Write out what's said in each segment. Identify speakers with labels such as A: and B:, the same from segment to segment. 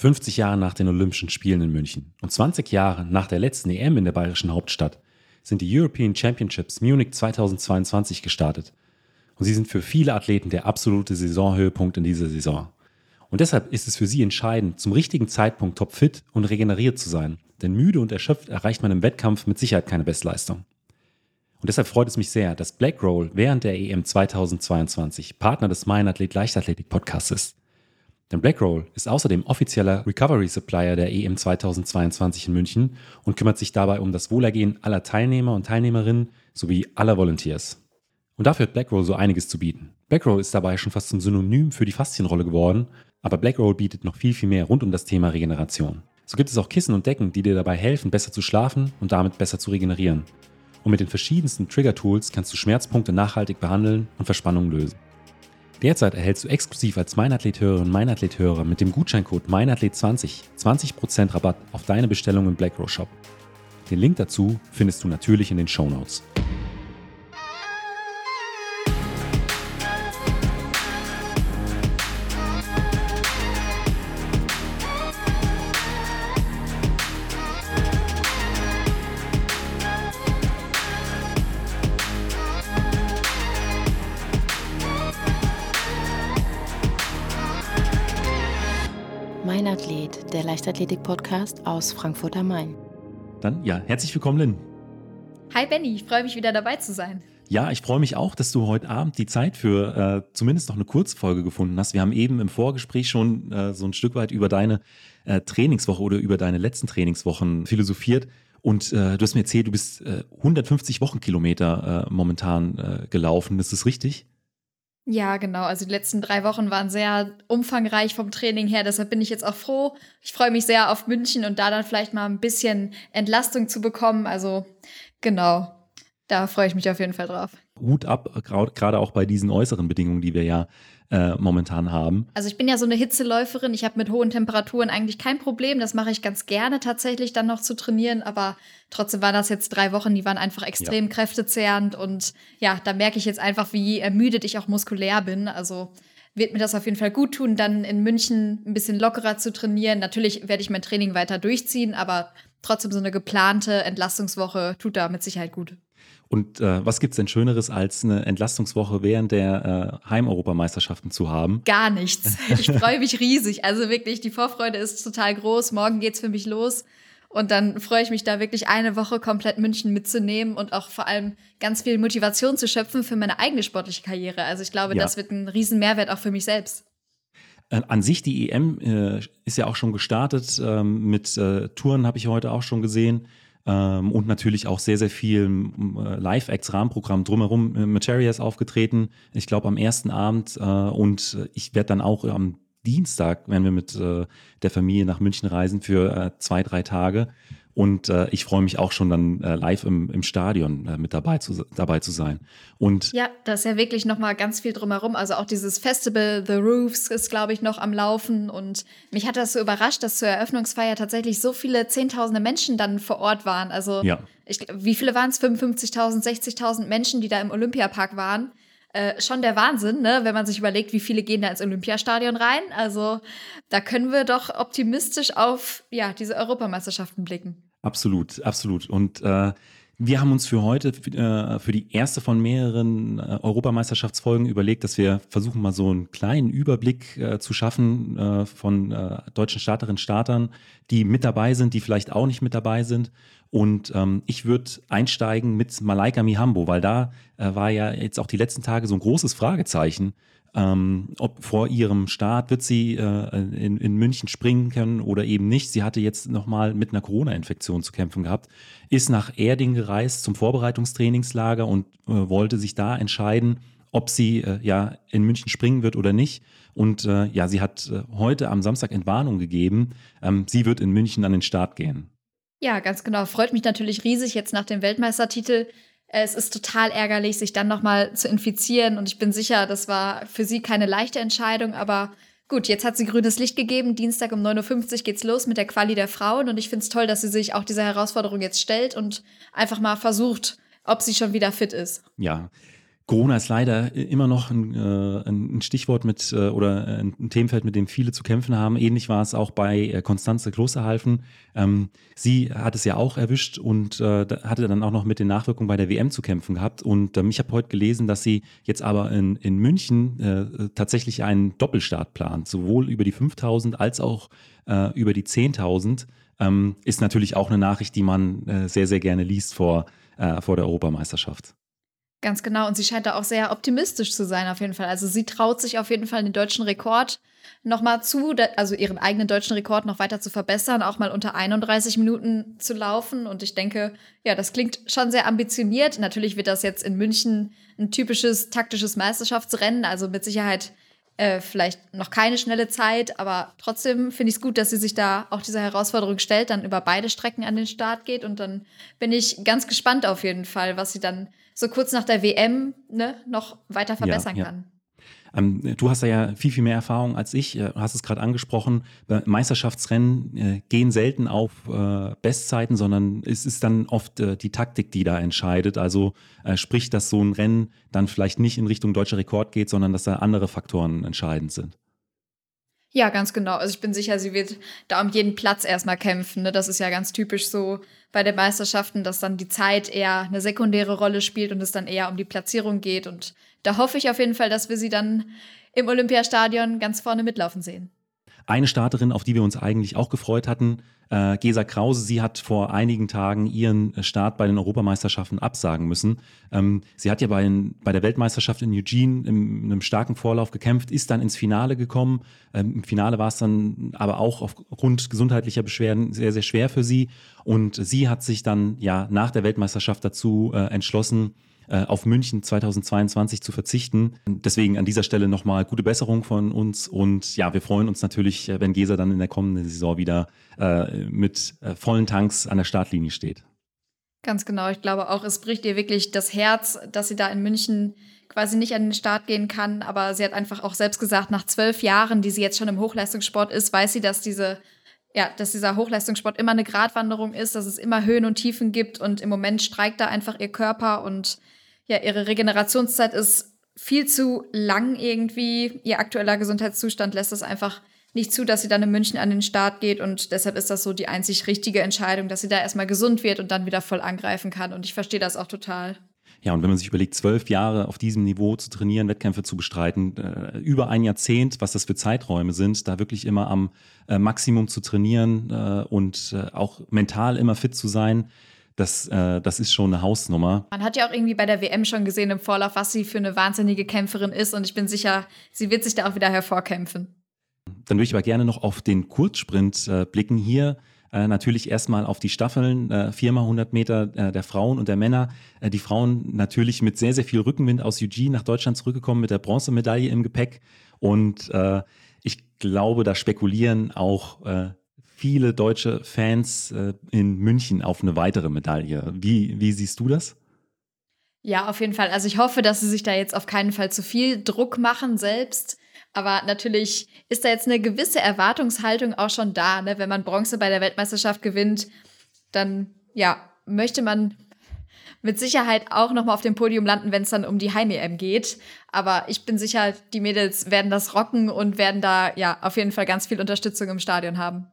A: 50 Jahre nach den Olympischen Spielen in München und 20 Jahre nach der letzten EM in der bayerischen Hauptstadt sind die European Championships Munich 2022 gestartet. Und sie sind für viele Athleten der absolute Saisonhöhepunkt in dieser Saison. Und deshalb ist es für sie entscheidend, zum richtigen Zeitpunkt topfit und regeneriert zu sein. Denn müde und erschöpft erreicht man im Wettkampf mit Sicherheit keine Bestleistung. Und deshalb freut es mich sehr, dass Blackroll während der EM 2022 Partner des Mein Athlet Leichtathletik Podcasts ist. Denn Blackroll ist außerdem offizieller Recovery Supplier der EM 2022 in München und kümmert sich dabei um das Wohlergehen aller Teilnehmer und Teilnehmerinnen sowie aller Volunteers. Und dafür hat Blackroll so einiges zu bieten. Blackroll ist dabei schon fast zum Synonym für die Faszienrolle geworden, aber Blackroll bietet noch viel, viel mehr rund um das Thema Regeneration. So gibt es auch Kissen und Decken, die dir dabei helfen, besser zu schlafen und damit besser zu regenerieren. Und mit den verschiedensten Trigger-Tools kannst du Schmerzpunkte nachhaltig behandeln und Verspannungen lösen. Derzeit erhältst du exklusiv als Meinathlet-Hörerin Meinathlet-Hörer mit dem Gutscheincode MEINATHLET20 20% Rabatt auf deine Bestellung im Blackrow Shop. Den Link dazu findest du natürlich in den Show Notes.
B: Leichtathletik-Podcast aus Frankfurt am Main.
A: Dann ja, herzlich willkommen, Lynn.
C: Hi Benny, ich freue mich wieder dabei zu sein.
A: Ja, ich freue mich auch, dass du heute Abend die Zeit für äh, zumindest noch eine Kurzfolge gefunden hast. Wir haben eben im Vorgespräch schon äh, so ein Stück weit über deine äh, Trainingswoche oder über deine letzten Trainingswochen philosophiert. Und äh, du hast mir erzählt, du bist 150 äh, Wochenkilometer äh, momentan gelaufen. Ist das richtig?
C: Ja, genau. Also die letzten drei Wochen waren sehr umfangreich vom Training her. Deshalb bin ich jetzt auch froh. Ich freue mich sehr auf München und da dann vielleicht mal ein bisschen Entlastung zu bekommen. Also genau, da freue ich mich auf jeden Fall drauf.
A: Hut ab, gerade auch bei diesen äußeren Bedingungen, die wir ja äh, momentan haben.
C: Also ich bin ja so eine Hitzeläuferin. Ich habe mit hohen Temperaturen eigentlich kein Problem. Das mache ich ganz gerne tatsächlich dann noch zu trainieren. Aber trotzdem waren das jetzt drei Wochen, die waren einfach extrem ja. kräftezehrend. Und ja, da merke ich jetzt einfach, wie ermüdet ich auch muskulär bin. Also wird mir das auf jeden Fall gut tun, dann in München ein bisschen lockerer zu trainieren. Natürlich werde ich mein Training weiter durchziehen, aber trotzdem so eine geplante Entlastungswoche tut da mit Sicherheit gut.
A: Und äh, was gibt es denn Schöneres, als eine Entlastungswoche während der äh, Heimeuropameisterschaften zu haben?
C: Gar nichts. Ich freue mich riesig. Also wirklich, die Vorfreude ist total groß. Morgen geht es für mich los. Und dann freue ich mich da wirklich eine Woche komplett München mitzunehmen und auch vor allem ganz viel Motivation zu schöpfen für meine eigene sportliche Karriere. Also ich glaube, ja. das wird ein riesen Mehrwert auch für mich selbst.
A: An sich, die EM äh, ist ja auch schon gestartet. Ähm, mit äh, Touren habe ich heute auch schon gesehen. Ähm, und natürlich auch sehr, sehr viel äh, Live-Acts, Rahmenprogramm drumherum. Äh, Materia ist aufgetreten, ich glaube am ersten Abend äh, und ich werde dann auch am Dienstag, wenn wir mit äh, der Familie nach München reisen für äh, zwei, drei Tage. Und äh, ich freue mich auch schon dann äh, live im, im Stadion äh, mit dabei zu, dabei zu sein. Und
C: ja, da ist ja wirklich noch mal ganz viel drumherum. Also auch dieses Festival The Roofs ist, glaube ich, noch am Laufen. Und mich hat das so überrascht, dass zur Eröffnungsfeier tatsächlich so viele Zehntausende Menschen dann vor Ort waren. Also ja. ich, wie viele waren es? 55.000, 60.000 Menschen, die da im Olympiapark waren. Äh, schon der Wahnsinn, ne? wenn man sich überlegt, wie viele gehen da ins Olympiastadion rein. Also da können wir doch optimistisch auf ja, diese Europameisterschaften blicken.
A: Absolut, absolut. Und äh, wir haben uns für heute, äh, für die erste von mehreren äh, Europameisterschaftsfolgen überlegt, dass wir versuchen, mal so einen kleinen Überblick äh, zu schaffen von deutschen Starterinnen und Startern, die mit dabei sind, die vielleicht auch nicht mit dabei sind. Und ähm, ich würde einsteigen mit Malaika Mihambo, weil da war ja jetzt auch die letzten Tage so ein großes Fragezeichen ähm, ob vor ihrem Start wird sie äh, in, in, München springen können oder eben nicht. Sie hatte jetzt nochmal mit einer Corona-Infektion zu kämpfen gehabt, ist nach Erding gereist zum Vorbereitungstrainingslager und äh, wollte sich da entscheiden, ob sie äh, ja in München springen wird oder nicht. Und äh, ja, sie hat äh, heute am Samstag Entwarnung gegeben. Ähm, sie wird in München an den Start gehen.
C: Ja, ganz genau. Freut mich natürlich riesig jetzt nach dem Weltmeistertitel es ist total ärgerlich, sich dann nochmal zu infizieren. Und ich bin sicher, das war für sie keine leichte Entscheidung. Aber gut, jetzt hat sie grünes Licht gegeben. Dienstag um 9.50 Uhr geht's los mit der Quali der Frauen. Und ich finde es toll, dass sie sich auch dieser Herausforderung jetzt stellt und einfach mal versucht, ob sie schon wieder fit ist.
A: Ja. Corona ist leider immer noch ein, äh, ein Stichwort mit äh, oder ein Themenfeld, mit dem viele zu kämpfen haben. Ähnlich war es auch bei äh, Konstanze Klosterhalfen. Ähm, sie hat es ja auch erwischt und äh, hatte dann auch noch mit den Nachwirkungen bei der WM zu kämpfen gehabt. Und ähm, ich habe heute gelesen, dass sie jetzt aber in, in München äh, tatsächlich einen Doppelstart plant, sowohl über die 5000 als auch äh, über die 10.000. Ähm, ist natürlich auch eine Nachricht, die man sehr, sehr gerne liest vor, vor der Europameisterschaft.
C: Ganz genau. Und sie scheint da auch sehr optimistisch zu sein, auf jeden Fall. Also sie traut sich auf jeden Fall den deutschen Rekord nochmal zu, also ihren eigenen deutschen Rekord noch weiter zu verbessern, auch mal unter 31 Minuten zu laufen. Und ich denke, ja, das klingt schon sehr ambitioniert. Natürlich wird das jetzt in München ein typisches taktisches Meisterschaftsrennen, also mit Sicherheit äh, vielleicht noch keine schnelle Zeit, aber trotzdem finde ich es gut, dass sie sich da auch dieser Herausforderung stellt, dann über beide Strecken an den Start geht. Und dann bin ich ganz gespannt auf jeden Fall, was sie dann so kurz nach der WM ne, noch weiter verbessern ja, ja. kann.
A: Ähm, du hast da ja viel, viel mehr Erfahrung als ich. Du hast es gerade angesprochen. Meisterschaftsrennen äh, gehen selten auf äh, Bestzeiten, sondern es ist dann oft äh, die Taktik, die da entscheidet. Also äh, sprich, dass so ein Rennen dann vielleicht nicht in Richtung deutscher Rekord geht, sondern dass da andere Faktoren entscheidend sind.
C: Ja, ganz genau. Also ich bin sicher, sie wird da um jeden Platz erstmal kämpfen. Ne? Das ist ja ganz typisch so bei den Meisterschaften, dass dann die Zeit eher eine sekundäre Rolle spielt und es dann eher um die Platzierung geht. Und da hoffe ich auf jeden Fall, dass wir sie dann im Olympiastadion ganz vorne mitlaufen sehen.
A: Eine Starterin, auf die wir uns eigentlich auch gefreut hatten, äh, Gesa Krause, sie hat vor einigen Tagen ihren Start bei den Europameisterschaften absagen müssen. Ähm, sie hat ja bei, bei, der Weltmeisterschaft in Eugene in, in einem starken Vorlauf gekämpft, ist dann ins Finale gekommen. Ähm, Im Finale war es dann aber auch aufgrund gesundheitlicher Beschwerden sehr, sehr schwer für sie. Und sie hat sich dann ja nach der Weltmeisterschaft dazu äh, entschlossen, äh, auf München 2022 zu verzichten. Deswegen an dieser Stelle nochmal gute Besserung von uns und ja, wir freuen uns natürlich, äh, wenn Gesa dann in der kommenden Saison wieder äh, mit äh, vollen Tanks an der Startlinie steht.
C: Ganz genau. Ich glaube auch, es bricht ihr wirklich das Herz, dass sie da in München quasi nicht an den Start gehen kann. Aber sie hat einfach auch selbst gesagt, nach zwölf Jahren, die sie jetzt schon im Hochleistungssport ist, weiß sie, dass diese ja, dass dieser Hochleistungssport immer eine Gratwanderung ist, dass es immer Höhen und Tiefen gibt und im Moment streikt da einfach ihr Körper und ja, ihre Regenerationszeit ist viel zu lang irgendwie. Ihr aktueller Gesundheitszustand lässt es einfach nicht zu, dass sie dann in München an den Start geht und deshalb ist das so die einzig richtige Entscheidung, dass sie da erstmal gesund wird und dann wieder voll angreifen kann und ich verstehe das auch total.
A: Ja, und wenn man sich überlegt, zwölf Jahre auf diesem Niveau zu trainieren, Wettkämpfe zu bestreiten, äh, über ein Jahrzehnt, was das für Zeiträume sind, da wirklich immer am äh, Maximum zu trainieren äh, und äh, auch mental immer fit zu sein, das, äh, das ist schon eine Hausnummer.
C: Man hat ja auch irgendwie bei der WM schon gesehen im Vorlauf, was sie für eine wahnsinnige Kämpferin ist. Und ich bin sicher, sie wird sich da auch wieder hervorkämpfen.
A: Dann würde ich aber gerne noch auf den Kurzsprint äh, blicken. Hier äh, natürlich erstmal auf die Staffeln, äh, viermal 100 Meter äh, der Frauen und der Männer. Äh, die Frauen natürlich mit sehr, sehr viel Rückenwind aus Eugene nach Deutschland zurückgekommen mit der Bronzemedaille im Gepäck. Und äh, ich glaube, da spekulieren auch äh, viele deutsche Fans äh, in München auf eine weitere Medaille. Wie, wie siehst du das?
C: Ja, auf jeden Fall. Also ich hoffe, dass sie sich da jetzt auf keinen Fall zu viel Druck machen selbst. Aber natürlich ist da jetzt eine gewisse Erwartungshaltung auch schon da. Ne? Wenn man Bronze bei der Weltmeisterschaft gewinnt, dann ja, möchte man mit Sicherheit auch noch mal auf dem Podium landen, wenn es dann um die Heim-EM geht. Aber ich bin sicher, die Mädels werden das rocken und werden da ja auf jeden Fall ganz viel Unterstützung im Stadion haben.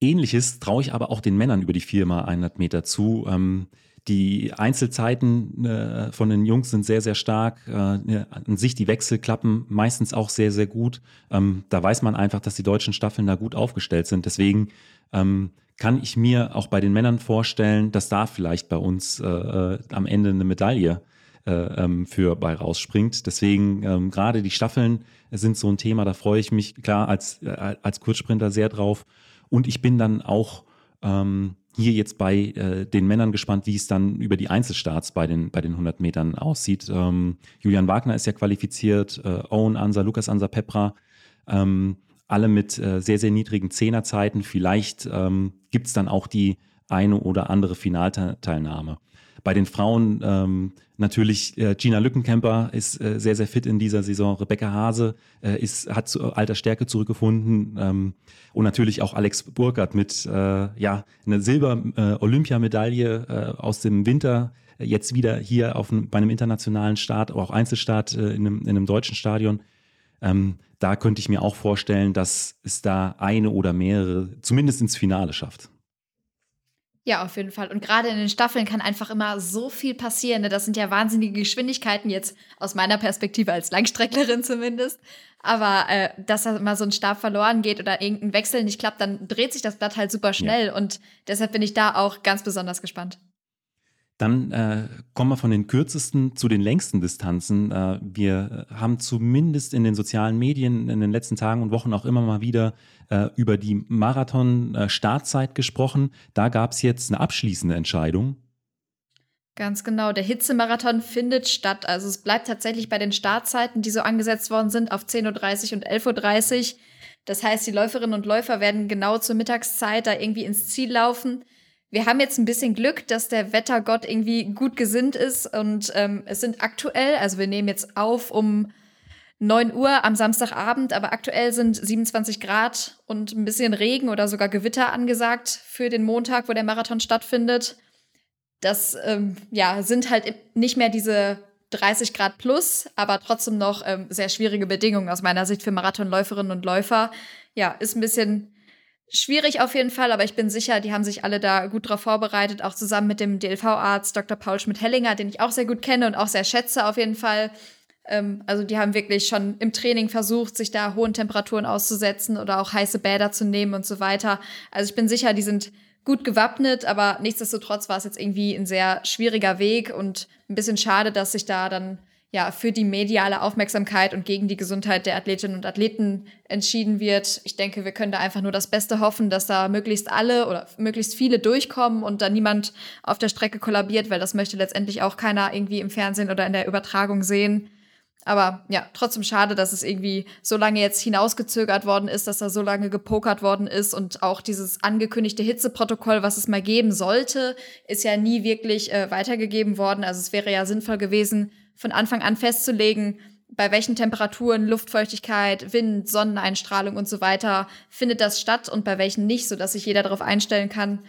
A: Ähnliches traue ich aber auch den Männern über die 4x100 Meter zu. Ähm, die Einzelzeiten äh, von den Jungs sind sehr, sehr stark. Äh, an sich die Wechsel klappen meistens auch sehr, sehr gut. Ähm, da weiß man einfach, dass die deutschen Staffeln da gut aufgestellt sind. Deswegen ähm, kann ich mir auch bei den Männern vorstellen, dass da vielleicht bei uns äh, äh am Ende eine Medaille äh, ähm, für bei rausspringt. Deswegen ähm, gerade die Staffeln sind so ein Thema, da freue ich mich klar als, äh, als Kurzsprinter sehr drauf. Und ich bin dann auch ähm, hier jetzt bei äh, den Männern gespannt, wie es dann über die Einzelstarts bei den, bei den 100 Metern aussieht. Ähm, Julian Wagner ist ja qualifiziert, äh, Owen Ansa, Lukas Ansa Pepra, ähm, alle mit äh, sehr, sehr niedrigen Zehnerzeiten. Vielleicht ähm, gibt es dann auch die eine oder andere Finalteilnahme. Bei den Frauen ähm, natürlich äh, Gina Lückenkämper ist äh, sehr, sehr fit in dieser Saison. Rebecca Hase äh, ist, hat zu alter Stärke zurückgefunden. Ähm, und natürlich auch Alex Burkhardt mit äh, ja, einer Silber-Olympiamedaille äh, aus dem Winter jetzt wieder hier auf, bei einem internationalen Start, auch Einzelstart äh, in, einem, in einem deutschen Stadion. Ähm, da könnte ich mir auch vorstellen, dass es da eine oder mehrere zumindest ins Finale schafft.
C: Ja, auf jeden Fall. Und gerade in den Staffeln kann einfach immer so viel passieren. Ne? Das sind ja wahnsinnige Geschwindigkeiten, jetzt aus meiner Perspektive als Langstrecklerin zumindest. Aber äh, dass da mal so ein Stab verloren geht oder irgendein Wechsel nicht klappt, dann dreht sich das Blatt halt super schnell. Ja. Und deshalb bin ich da auch ganz besonders gespannt.
A: Dann äh, kommen wir von den kürzesten zu den längsten Distanzen. Äh, wir haben zumindest in den sozialen Medien in den letzten Tagen und Wochen auch immer mal wieder äh, über die Marathon-Startzeit gesprochen. Da gab es jetzt eine abschließende Entscheidung.
C: Ganz genau. Der Hitzemarathon findet statt. Also es bleibt tatsächlich bei den Startzeiten, die so angesetzt worden sind, auf 10.30 Uhr und 11.30 Uhr. Das heißt, die Läuferinnen und Läufer werden genau zur Mittagszeit da irgendwie ins Ziel laufen. Wir haben jetzt ein bisschen Glück, dass der Wettergott irgendwie gut gesinnt ist und ähm, es sind aktuell, also wir nehmen jetzt auf um 9 Uhr am Samstagabend, aber aktuell sind 27 Grad und ein bisschen Regen oder sogar Gewitter angesagt für den Montag, wo der Marathon stattfindet. Das ähm, ja, sind halt nicht mehr diese 30 Grad plus, aber trotzdem noch ähm, sehr schwierige Bedingungen aus meiner Sicht für Marathonläuferinnen und Läufer. Ja, ist ein bisschen Schwierig auf jeden Fall, aber ich bin sicher, die haben sich alle da gut drauf vorbereitet, auch zusammen mit dem DLV-Arzt Dr. Paul Schmidt-Hellinger, den ich auch sehr gut kenne und auch sehr schätze auf jeden Fall. Ähm, also die haben wirklich schon im Training versucht, sich da hohen Temperaturen auszusetzen oder auch heiße Bäder zu nehmen und so weiter. Also ich bin sicher, die sind gut gewappnet, aber nichtsdestotrotz war es jetzt irgendwie ein sehr schwieriger Weg und ein bisschen schade, dass sich da dann ja, für die mediale Aufmerksamkeit und gegen die Gesundheit der Athletinnen und Athleten entschieden wird. Ich denke, wir können da einfach nur das Beste hoffen, dass da möglichst alle oder möglichst viele durchkommen und da niemand auf der Strecke kollabiert, weil das möchte letztendlich auch keiner irgendwie im Fernsehen oder in der Übertragung sehen. Aber ja, trotzdem schade, dass es irgendwie so lange jetzt hinausgezögert worden ist, dass da so lange gepokert worden ist und auch dieses angekündigte Hitzeprotokoll, was es mal geben sollte, ist ja nie wirklich äh, weitergegeben worden. Also es wäre ja sinnvoll gewesen, von Anfang an festzulegen, bei welchen Temperaturen, Luftfeuchtigkeit, Wind, Sonneneinstrahlung und so weiter findet das statt und bei welchen nicht, sodass sich jeder darauf einstellen kann.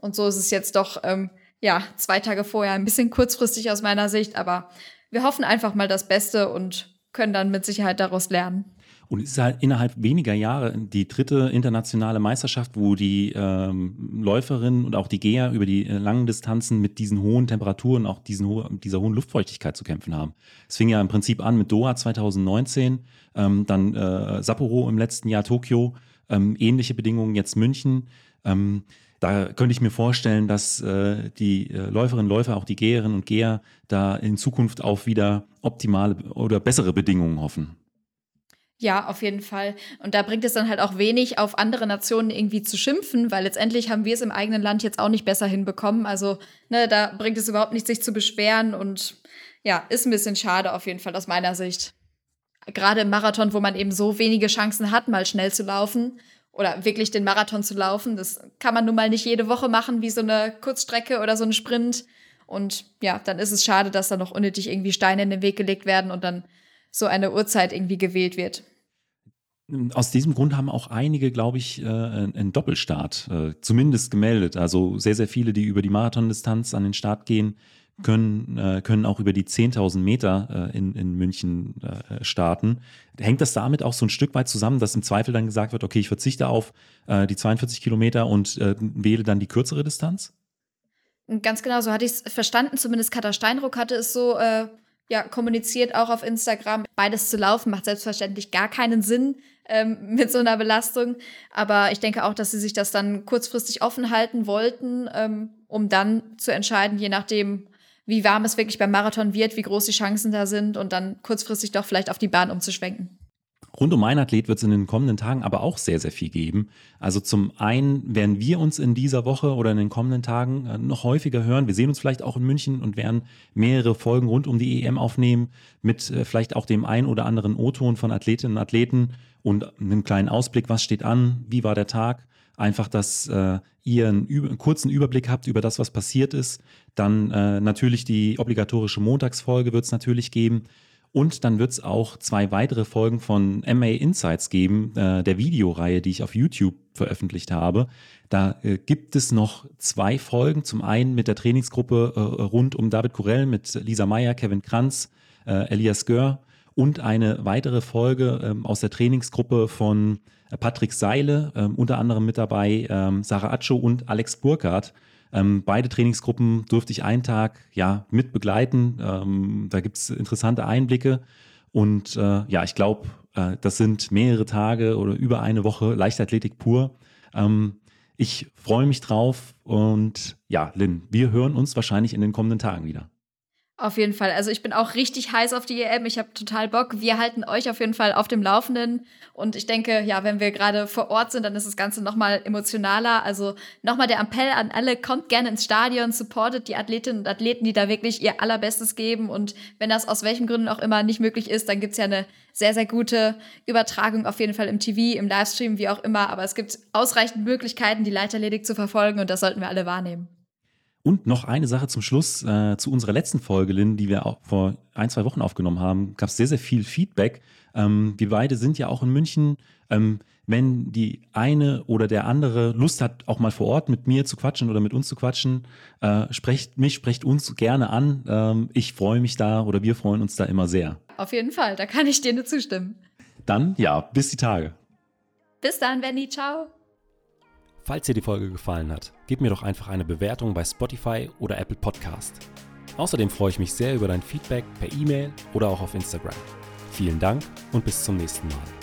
C: Und so ist es jetzt doch, ähm, ja, zwei Tage vorher ein bisschen kurzfristig aus meiner Sicht, aber wir hoffen einfach mal das Beste und können dann mit Sicherheit daraus lernen.
A: Und es ist halt innerhalb weniger Jahre die dritte internationale Meisterschaft, wo die ähm, Läuferinnen und auch die Geher über die äh, langen Distanzen mit diesen hohen Temperaturen, auch diesen ho dieser hohen Luftfeuchtigkeit zu kämpfen haben. Es fing ja im Prinzip an mit Doha 2019, ähm, dann äh, Sapporo im letzten Jahr Tokio, ähm, ähnliche Bedingungen jetzt München. Ähm, da könnte ich mir vorstellen, dass äh, die äh, Läuferinnen und Läufer, auch die Geherinnen und Geher, da in Zukunft auf wieder optimale oder bessere Bedingungen hoffen.
C: Ja, auf jeden Fall. Und da bringt es dann halt auch wenig, auf andere Nationen irgendwie zu schimpfen, weil letztendlich haben wir es im eigenen Land jetzt auch nicht besser hinbekommen. Also, ne, da bringt es überhaupt nichts, sich zu beschweren. Und ja, ist ein bisschen schade auf jeden Fall aus meiner Sicht. Gerade im Marathon, wo man eben so wenige Chancen hat, mal schnell zu laufen oder wirklich den Marathon zu laufen. Das kann man nun mal nicht jede Woche machen, wie so eine Kurzstrecke oder so ein Sprint. Und ja, dann ist es schade, dass da noch unnötig irgendwie Steine in den Weg gelegt werden und dann so eine Uhrzeit irgendwie gewählt wird.
A: Aus diesem Grund haben auch einige, glaube ich, äh, einen Doppelstart äh, zumindest gemeldet. Also sehr, sehr viele, die über die Marathondistanz an den Start gehen, können, äh, können auch über die 10.000 Meter in, in München starten. Hängt das damit auch so ein Stück weit zusammen, dass im Zweifel dann gesagt wird, okay, ich verzichte auf die 42 Kilometer und wähle dann die kürzere Distanz?
C: Ganz genau, so hatte ich es verstanden. Zumindest Katha Steinruck hatte es so äh, ja, kommuniziert, auch auf Instagram. Beides zu laufen macht selbstverständlich gar keinen Sinn ähm, mit so einer Belastung. Aber ich denke auch, dass sie sich das dann kurzfristig offen halten wollten, ähm, um dann zu entscheiden, je nachdem, wie warm es wirklich beim Marathon wird, wie groß die Chancen da sind und dann kurzfristig doch vielleicht auf die Bahn umzuschwenken.
A: Rund um mein Athlet wird es in den kommenden Tagen aber auch sehr, sehr viel geben. Also zum einen werden wir uns in dieser Woche oder in den kommenden Tagen äh, noch häufiger hören. Wir sehen uns vielleicht auch in München und werden mehrere Folgen rund um die EM aufnehmen mit äh, vielleicht auch dem ein oder anderen O-Ton von Athletinnen und Athleten und einem kleinen Ausblick, was steht an, wie war der Tag. Einfach, dass äh, ihr einen, einen, kurzen Überblick habt über das, was passiert ist. Dann äh, natürlich die obligatorische Montagsfolge wird es natürlich geben Und dann wird es auch zwei weitere Folgen von MA Insights geben, äh, der Videoreihe, die ich auf YouTube veröffentlicht habe. Da äh, gibt es noch zwei Folgen. Zum einen mit der Trainingsgruppe äh, rund um David Kurell mit Lisa Meyer, Kevin Kranz, äh, Elias Gör und eine weitere Folge ähm, aus der Trainingsgruppe von äh, Patrick Seile, ähm, unter anderem mit dabei ähm, Sarah Atscho und Alex Burkhardt. Ähm, beide Trainingsgruppen durfte ich einen Tag ja mit begleiten. Ähm, da gibt es interessante Einblicke. Und äh, ja, ich glaube, äh, das sind mehrere Tage oder über eine Woche Leichtathletik pur. Ähm, ich freue mich drauf und ja, Lynn, wir hören uns wahrscheinlich in den kommenden Tagen wieder.
C: Auf jeden Fall. Also ich bin auch richtig heiß auf die EM. Ich habe total Bock. Wir halten euch auf jeden Fall auf dem Laufenden. Und ich denke, ja, wenn wir gerade vor Ort sind, dann ist das Ganze nochmal emotionaler. Also nochmal der Appell an alle, kommt gerne ins Stadion, supportet die Athletinnen und Athleten, die da wirklich ihr allerbestes geben. Und wenn das aus welchen Gründen auch immer nicht möglich ist, dann gibt es ja eine sehr, sehr gute Übertragung auf jeden Fall im TV, im Livestream, wie auch immer. Aber es gibt ausreichend Möglichkeiten, die Leiterledig zu verfolgen und das sollten wir alle wahrnehmen.
A: Und noch eine Sache zum Schluss äh, zu unserer letzten Folge, Lynn, die wir auch vor ein, zwei Wochen aufgenommen haben, gab es sehr, sehr viel Feedback. Ähm, wir beide sind ja auch in München. Ähm, wenn die eine oder der andere Lust hat, auch mal vor Ort mit mir zu quatschen oder mit uns zu quatschen, äh, sprecht mich, sprecht uns gerne an. Ähm, ich freue mich da oder wir freuen uns da immer sehr.
C: Auf jeden Fall, da kann ich dir nur zustimmen.
A: Dann, ja, bis die Tage.
C: Bis dann, Benny, ciao.
A: Falls dir die Folge gefallen hat, gib mir doch einfach eine Bewertung bei Spotify oder Apple Podcast. Außerdem freue ich mich sehr über dein Feedback per E-Mail oder auch auf Instagram. Vielen Dank und bis zum nächsten Mal.